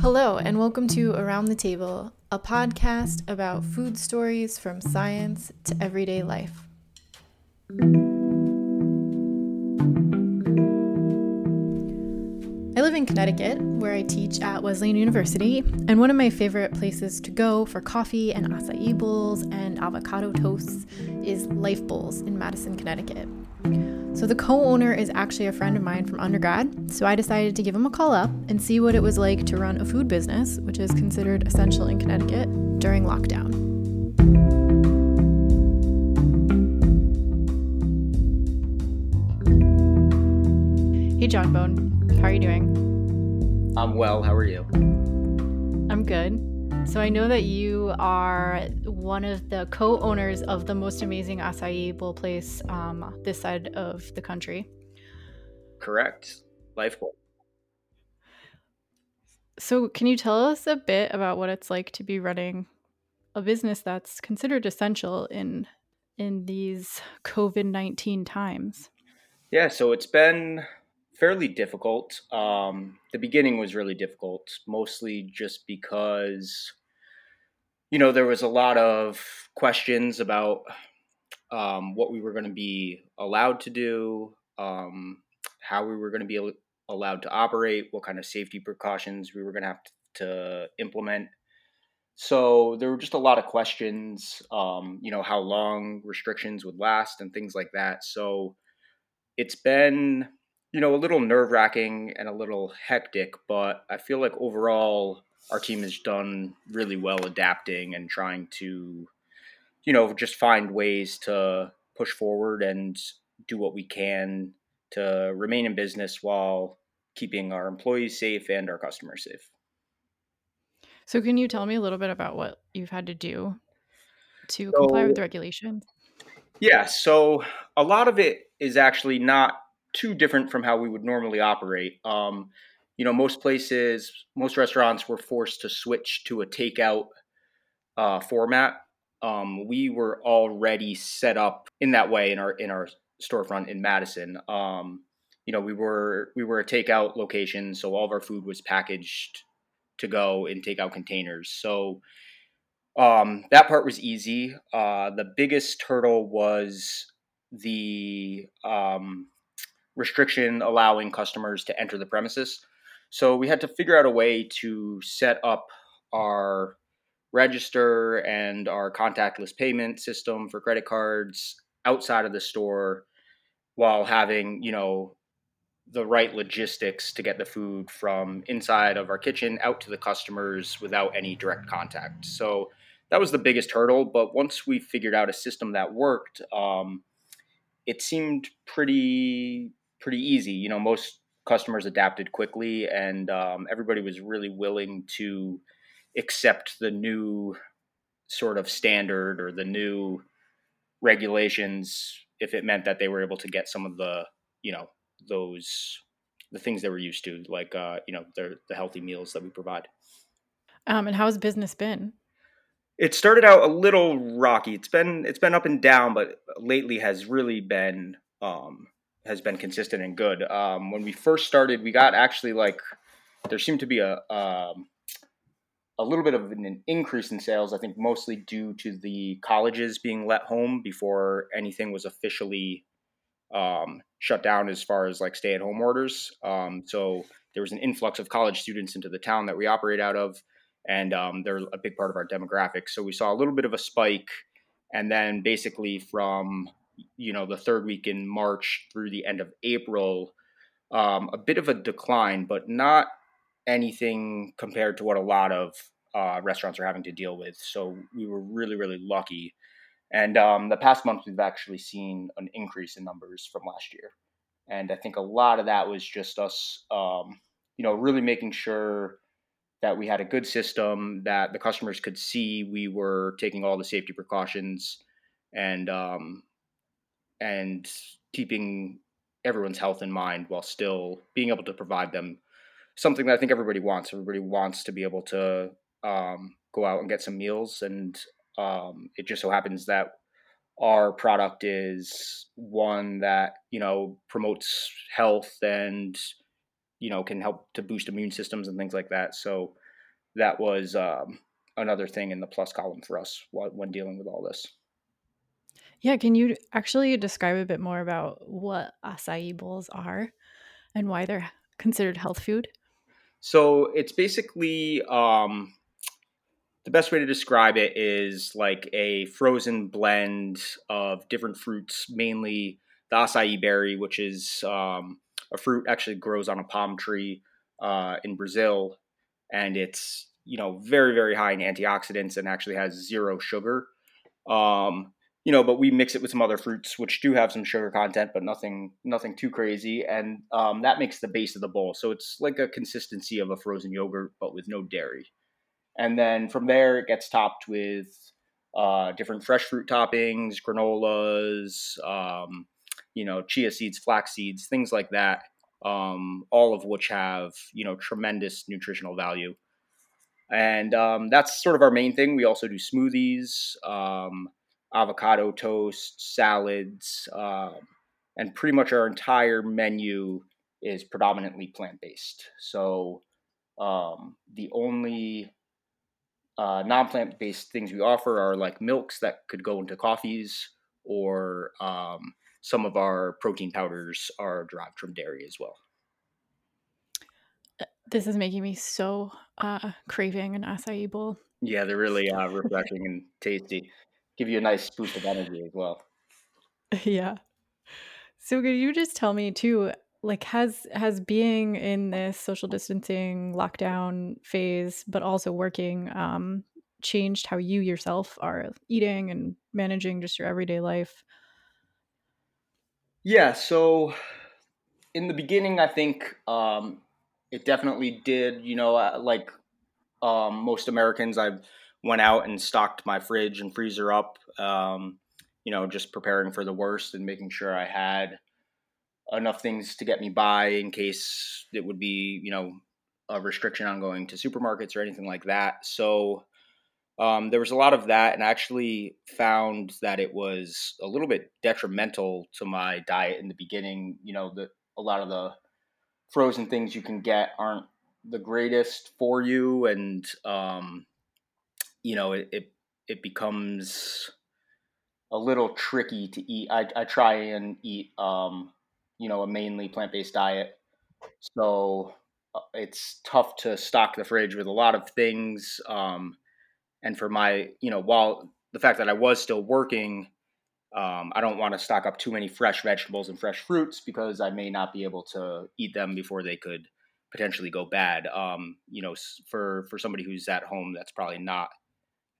Hello, and welcome to Around the Table, a podcast about food stories from science to everyday life. I live in Connecticut, where I teach at Wesleyan University, and one of my favorite places to go for coffee and acai bowls and avocado toasts is Life Bowls in Madison, Connecticut. So, the co owner is actually a friend of mine from undergrad, so I decided to give him a call up and see what it was like to run a food business, which is considered essential in Connecticut, during lockdown. Hey, John Bone. How are you doing? I'm well. How are you? I'm good. So I know that you are one of the co-owners of the most amazing acai bowl place um, this side of the country. Correct. Life bowl. So can you tell us a bit about what it's like to be running a business that's considered essential in in these COVID-19 times? Yeah, so it's been fairly difficult. Um, the beginning was really difficult, mostly just because, you know, there was a lot of questions about um, what we were going to be allowed to do, um, how we were going to be allowed to operate, what kind of safety precautions we were going to have to implement. So there were just a lot of questions, um, you know, how long restrictions would last and things like that. So it's been you know, a little nerve wracking and a little hectic, but I feel like overall our team has done really well adapting and trying to, you know, just find ways to push forward and do what we can to remain in business while keeping our employees safe and our customers safe. So, can you tell me a little bit about what you've had to do to so, comply with the regulations? Yeah, so a lot of it is actually not too different from how we would normally operate. Um, you know, most places, most restaurants were forced to switch to a takeout uh, format. Um, we were already set up in that way in our in our storefront in Madison. Um, you know, we were we were a takeout location, so all of our food was packaged to go in takeout containers. So um, that part was easy. Uh, the biggest hurdle was the um, restriction allowing customers to enter the premises. So we had to figure out a way to set up our register and our contactless payment system for credit cards outside of the store while having, you know, the right logistics to get the food from inside of our kitchen out to the customers without any direct contact. So that was the biggest hurdle. But once we figured out a system that worked, um, it seemed pretty pretty easy. You know, most customers adapted quickly, and um, everybody was really willing to accept the new sort of standard or the new regulations if it meant that they were able to get some of the you know those the things they were used to like uh, you know the the healthy meals that we provide. Um, and how has business been? It started out a little rocky. It's been it's been up and down but lately has really been um, has been consistent and good. Um, when we first started, we got actually like there seemed to be a um, a little bit of an increase in sales. I think mostly due to the colleges being let home before anything was officially um, shut down as far as like stay at home orders. Um, so there was an influx of college students into the town that we operate out of, and um, they're a big part of our demographic. So we saw a little bit of a spike, and then basically from you know the third week in March through the end of April, um, a bit of a decline, but not anything compared to what a lot of uh, restaurants are having to deal with. So we were really really lucky, and um, the past month we've actually seen an increase in numbers from last year, and I think a lot of that was just us, um, you know, really making sure that we had a good system that the customers could see we were taking all the safety precautions and um, and keeping everyone's health in mind while still being able to provide them something that I think everybody wants. Everybody wants to be able to um, go out and get some meals, and um, it just so happens that our product is one that you know promotes health and you know can help to boost immune systems and things like that. So that was um, another thing in the plus column for us when dealing with all this. Yeah, can you actually describe a bit more about what acai bowls are and why they're considered health food? So it's basically um, the best way to describe it is like a frozen blend of different fruits, mainly the acai berry, which is um, a fruit actually grows on a palm tree uh, in Brazil, and it's you know very very high in antioxidants and actually has zero sugar. Um, you know, but we mix it with some other fruits which do have some sugar content, but nothing nothing too crazy, and um, that makes the base of the bowl. So it's like a consistency of a frozen yogurt, but with no dairy. And then from there, it gets topped with uh, different fresh fruit toppings, granolas, um, you know, chia seeds, flax seeds, things like that. Um, all of which have you know tremendous nutritional value. And um, that's sort of our main thing. We also do smoothies. Um, avocado toast, salads, uh, and pretty much our entire menu is predominantly plant based. So um, the only uh, non plant based things we offer are like milks that could go into coffees, or um, some of our protein powders are derived from dairy as well. Uh, this is making me so uh, craving an acai bowl. Yeah, they're really uh, refreshing and tasty give you a nice boost of energy as well. Yeah. So could you just tell me too, like has has being in this social distancing lockdown phase, but also working, um, changed how you yourself are eating and managing just your everyday life? Yeah, so in the beginning, I think um, it definitely did. You know, uh, like um, most Americans, I've went out and stocked my fridge and freezer up. Um, you know, just preparing for the worst and making sure I had enough things to get me by in case it would be, you know, a restriction on going to supermarkets or anything like that. So um, there was a lot of that, and I actually found that it was a little bit detrimental to my diet in the beginning. You know, that a lot of the frozen things you can get aren't the greatest for you, and um, you know, it, it, it becomes a little tricky to eat. I, I try and eat, um, you know, a mainly plant based diet. So uh, it's tough to stock the fridge with a lot of things. Um, and for my, you know, while the fact that I was still working, um, I don't want to stock up too many fresh vegetables and fresh fruits because I may not be able to eat them before they could potentially go bad. Um, you know, for for somebody who's at home, that's probably not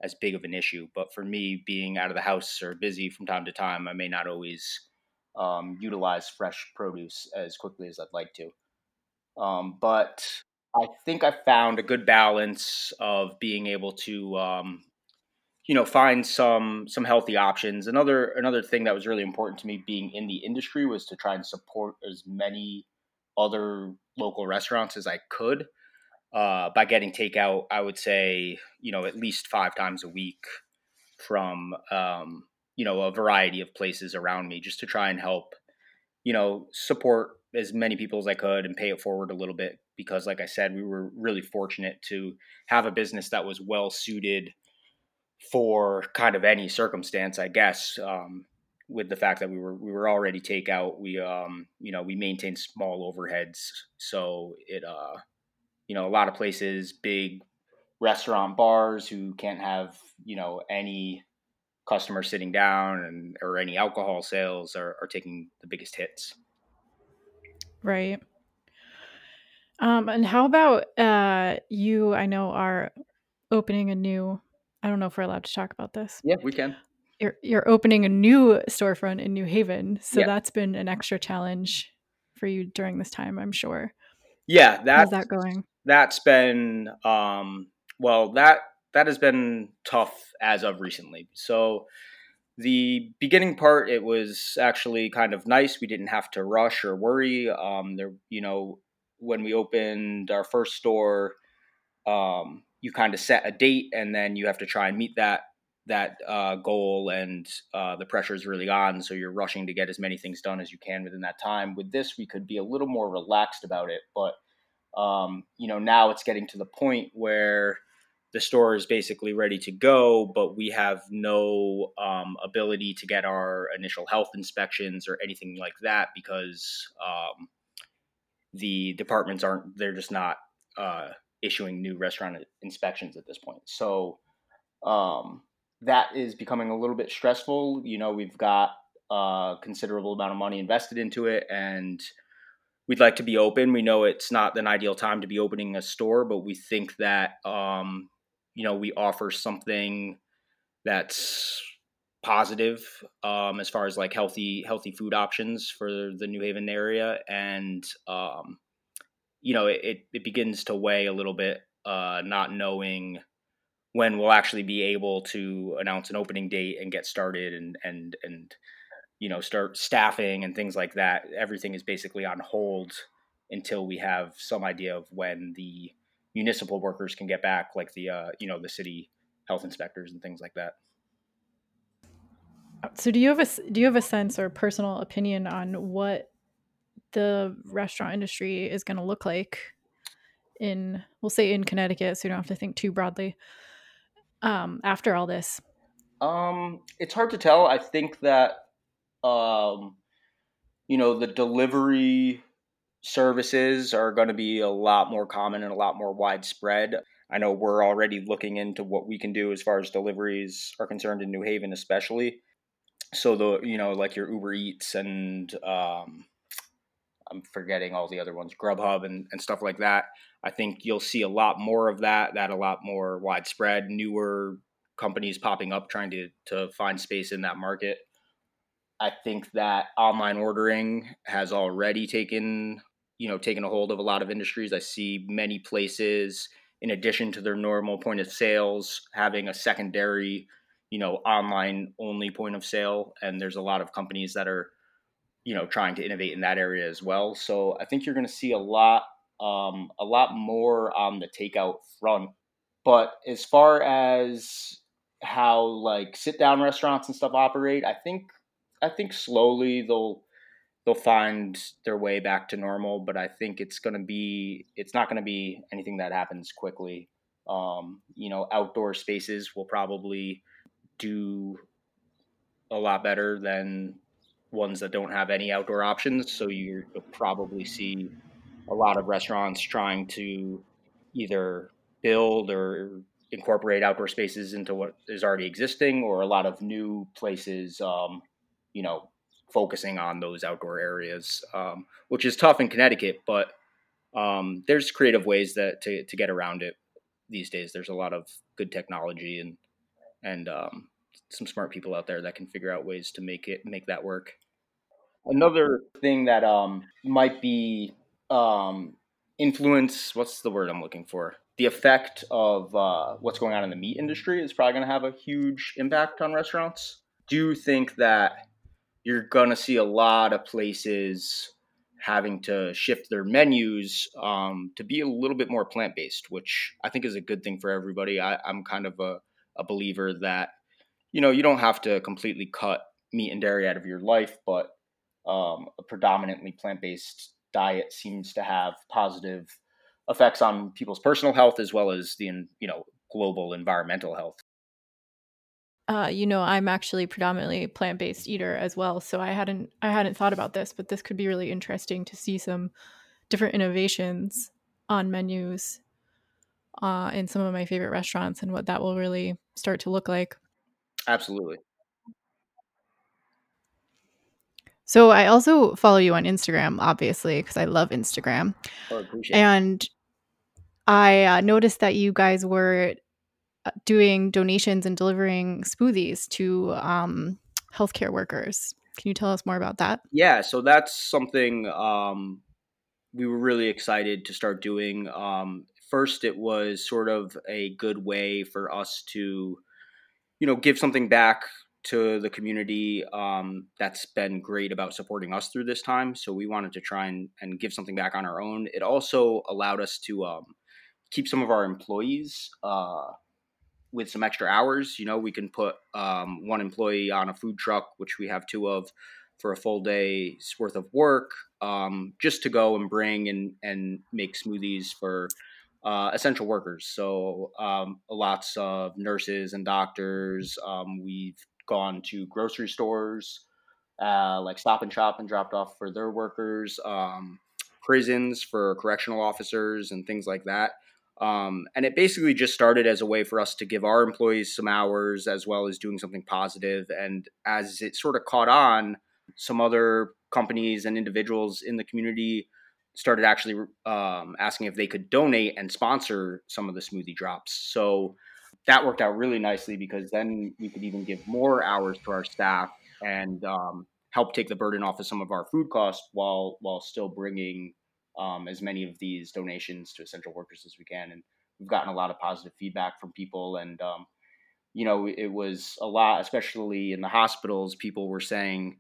as big of an issue. But for me, being out of the house or busy from time to time, I may not always um, utilize fresh produce as quickly as I'd like to. Um, but I think I found a good balance of being able to, um, you know, find some some healthy options. Another another thing that was really important to me, being in the industry, was to try and support as many other local restaurants as I could uh, by getting takeout, I would say, you know, at least five times a week from, um, you know, a variety of places around me just to try and help, you know, support as many people as I could and pay it forward a little bit. Because, like I said, we were really fortunate to have a business that was well suited for kind of any circumstance, I guess. Um, with the fact that we were we were already takeout, we um, you know we maintained small overheads, so it uh, you know, a lot of places, big restaurant bars who can't have, you know, any customers sitting down and or any alcohol sales are, are taking the biggest hits. Right. Um, and how about uh, you? I know are opening a new. I don't know if we're allowed to talk about this. Yeah, we can. You're you're opening a new storefront in New Haven, so yeah. that's been an extra challenge for you during this time, I'm sure. Yeah, that's, how's that going? That's been um, well that that has been tough as of recently. So the beginning part it was actually kind of nice. We didn't have to rush or worry. Um, there, you know, when we opened our first store, um, you kind of set a date and then you have to try and meet that that uh, goal and uh, the pressure is really on so you're rushing to get as many things done as you can within that time with this we could be a little more relaxed about it but Um, you know, now it's getting to the point where the store is basically ready to go, but we have no um, ability to get our initial health inspections or anything like that because um, the departments aren't, they're just not uh, issuing new restaurant inspections at this point. So um, that is becoming a little bit stressful. You know, we've got a considerable amount of money invested into it and we'd like to be open. We know it's not an ideal time to be opening a store, but we think that um, you know we offer something that's positive um, as far as like healthy healthy food options for the New Haven area, and um, you know it, it begins to weigh a little bit uh, not knowing when we'll actually be able to announce an opening date and get started and and and you know start staffing and things like that. Everything is basically on hold until we have some idea of when the municipal workers can get back, like the uh, you know the city health inspectors and things like that. So do you have a do you have a sense or personal opinion on what the restaurant industry is going to look like in we'll say in Connecticut, so you don't have to think too broadly. Um, after all this, um, it's hard to tell. I think that um, you know the delivery services are going to be a lot more common and a lot more widespread. I know we're already looking into what we can do as far as deliveries are concerned in New Haven, especially. So the you know like your Uber Eats and um, I'm forgetting all the other ones, Grubhub and, and stuff like that. I think you'll see a lot more of that. That a lot more widespread, newer companies popping up trying to to find space in that market. I think that online ordering has already taken you know taken a hold of a lot of industries. I see many places, in addition to their normal point of sales, having a secondary, you know, online only point of sale, and there's a lot of companies that are, you know, trying to innovate in that area as well. So I think you're going to see a lot, um, a lot more on the takeout front. But as far as how like sit down restaurants and stuff operate, I think I think slowly they'll they'll find their way back to normal. But I think it's going to be it's not going to be anything that happens quickly. Um, you know, outdoor spaces will probably do a lot better than ones that don't have any outdoor options. So you'll probably see a lot of restaurants trying to either build or incorporate outdoor spaces into what is already existing, or a lot of new places, um, you know, focusing on those outdoor areas, um, which is tough in Connecticut, but um, there's creative ways that to, to get around it these days. There's a lot of good technology and and um, some smart people out there that can figure out ways to make it make that work. Another thing that um, might be um, influence. What's the word I'm looking for? The effect of uh, what's going on in the meat industry is probably going to have a huge impact on restaurants. Do you think that you're going to see a lot of places having to shift their menus um, to be a little bit more plant based, which I think is a good thing for everybody. I, am kind of a, a believer that, you know, you don't have to completely cut meat and dairy out of your life, but um, a predominantly plant based diet seems to have positive effects on people's personal health as well as the, you know, global environmental health uh, you know, I'm actually predominantly plant-based eater as well, so I hadn't I hadn't thought about this, but this could be really interesting to see some different innovations on menus uh, in some of my favorite restaurants and what that will really start to look like. Absolutely. So I also follow you on Instagram, obviously, because I love Instagram. Oh, and I uh, noticed that you guys were doing donations and delivering smoothies to um, healthcare workers. Can you tell us more about that? Yeah, so that's something um, we were really excited to start doing. Um, first, it was sort of a good way for us to, you know, give something back to the community um, that's been great about supporting us through this time. So we wanted to try and, and give something back on our own. It also allowed us to um, keep some of our employees uh, with some extra hours. You know, we can put um, one employee on a food truck, which we have two of, for a full day's worth of work um, just to go and bring and, and make smoothies for uh, essential workers. So um, lots of nurses and doctors. Um, we've gone to grocery stores uh, like Stop and Shop and dropped off for their workers, um, prisons for correctional officers and things like that. Um, and it basically just started as a way for us to give our employees some hours as well as doing something positive. And as it sort of caught on, some other companies and individuals in the community started actually um, asking if they could donate and sponsor some of the smoothie drops. So that worked out really nicely because then we could even give more hours to our staff and um, help take the burden off of some of our food costs while while still bringing um, as many of these donations to essential workers as we can. And we've gotten a lot of positive feedback from people. And, um, you know, it was a lot, especially in the hospitals, people were saying,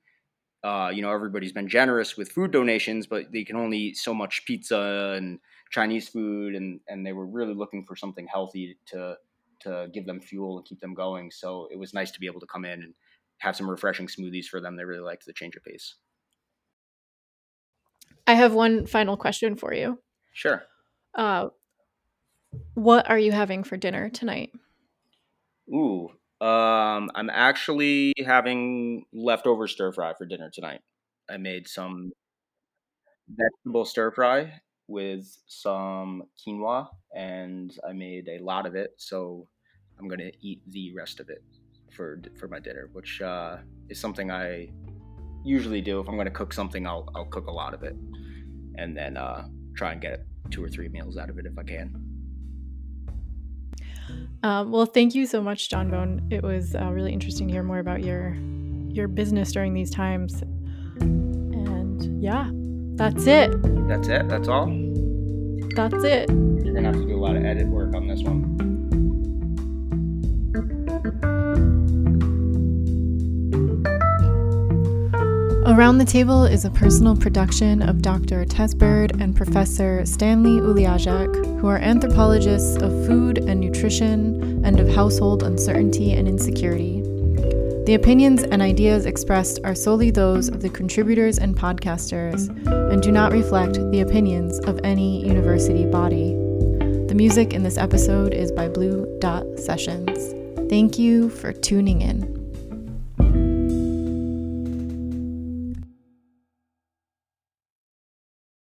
uh, you know, everybody's been generous with food donations, but they can only eat so much pizza and Chinese food. And, and they were really looking for something healthy to, to give them fuel and keep them going. So it was nice to be able to come in and have some refreshing smoothies for them. They really liked the change of pace. I have one final question for you. Sure. Uh, what are you having for dinner tonight? Ooh, um, I'm actually having leftover stir fry for dinner tonight. I made some vegetable stir fry with some quinoa, and I made a lot of it. So I'm gonna eat the rest of it for for my dinner, which uh, is something I usually do. If I'm going to cook something, I'll I'll cook a lot of it, and then uh, try and get two or three meals out of it if I can. Um, well, thank you so much, John Bone. It was uh, really interesting to hear more about your your business during these times. And yeah, that's it. That's it. That's all. That's it. You're gonna have to do a lot of edit work on this one. Around the Table is a personal production of Dr. Tess Bird and Professor Stanley Ulijaszek, who are anthropologists of food and nutrition and of household uncertainty and insecurity. The opinions and ideas expressed are solely those of the contributors and podcasters and do not reflect the opinions of any university body. The music in this episode is by Blue Dot Sessions. Thank you for tuning in.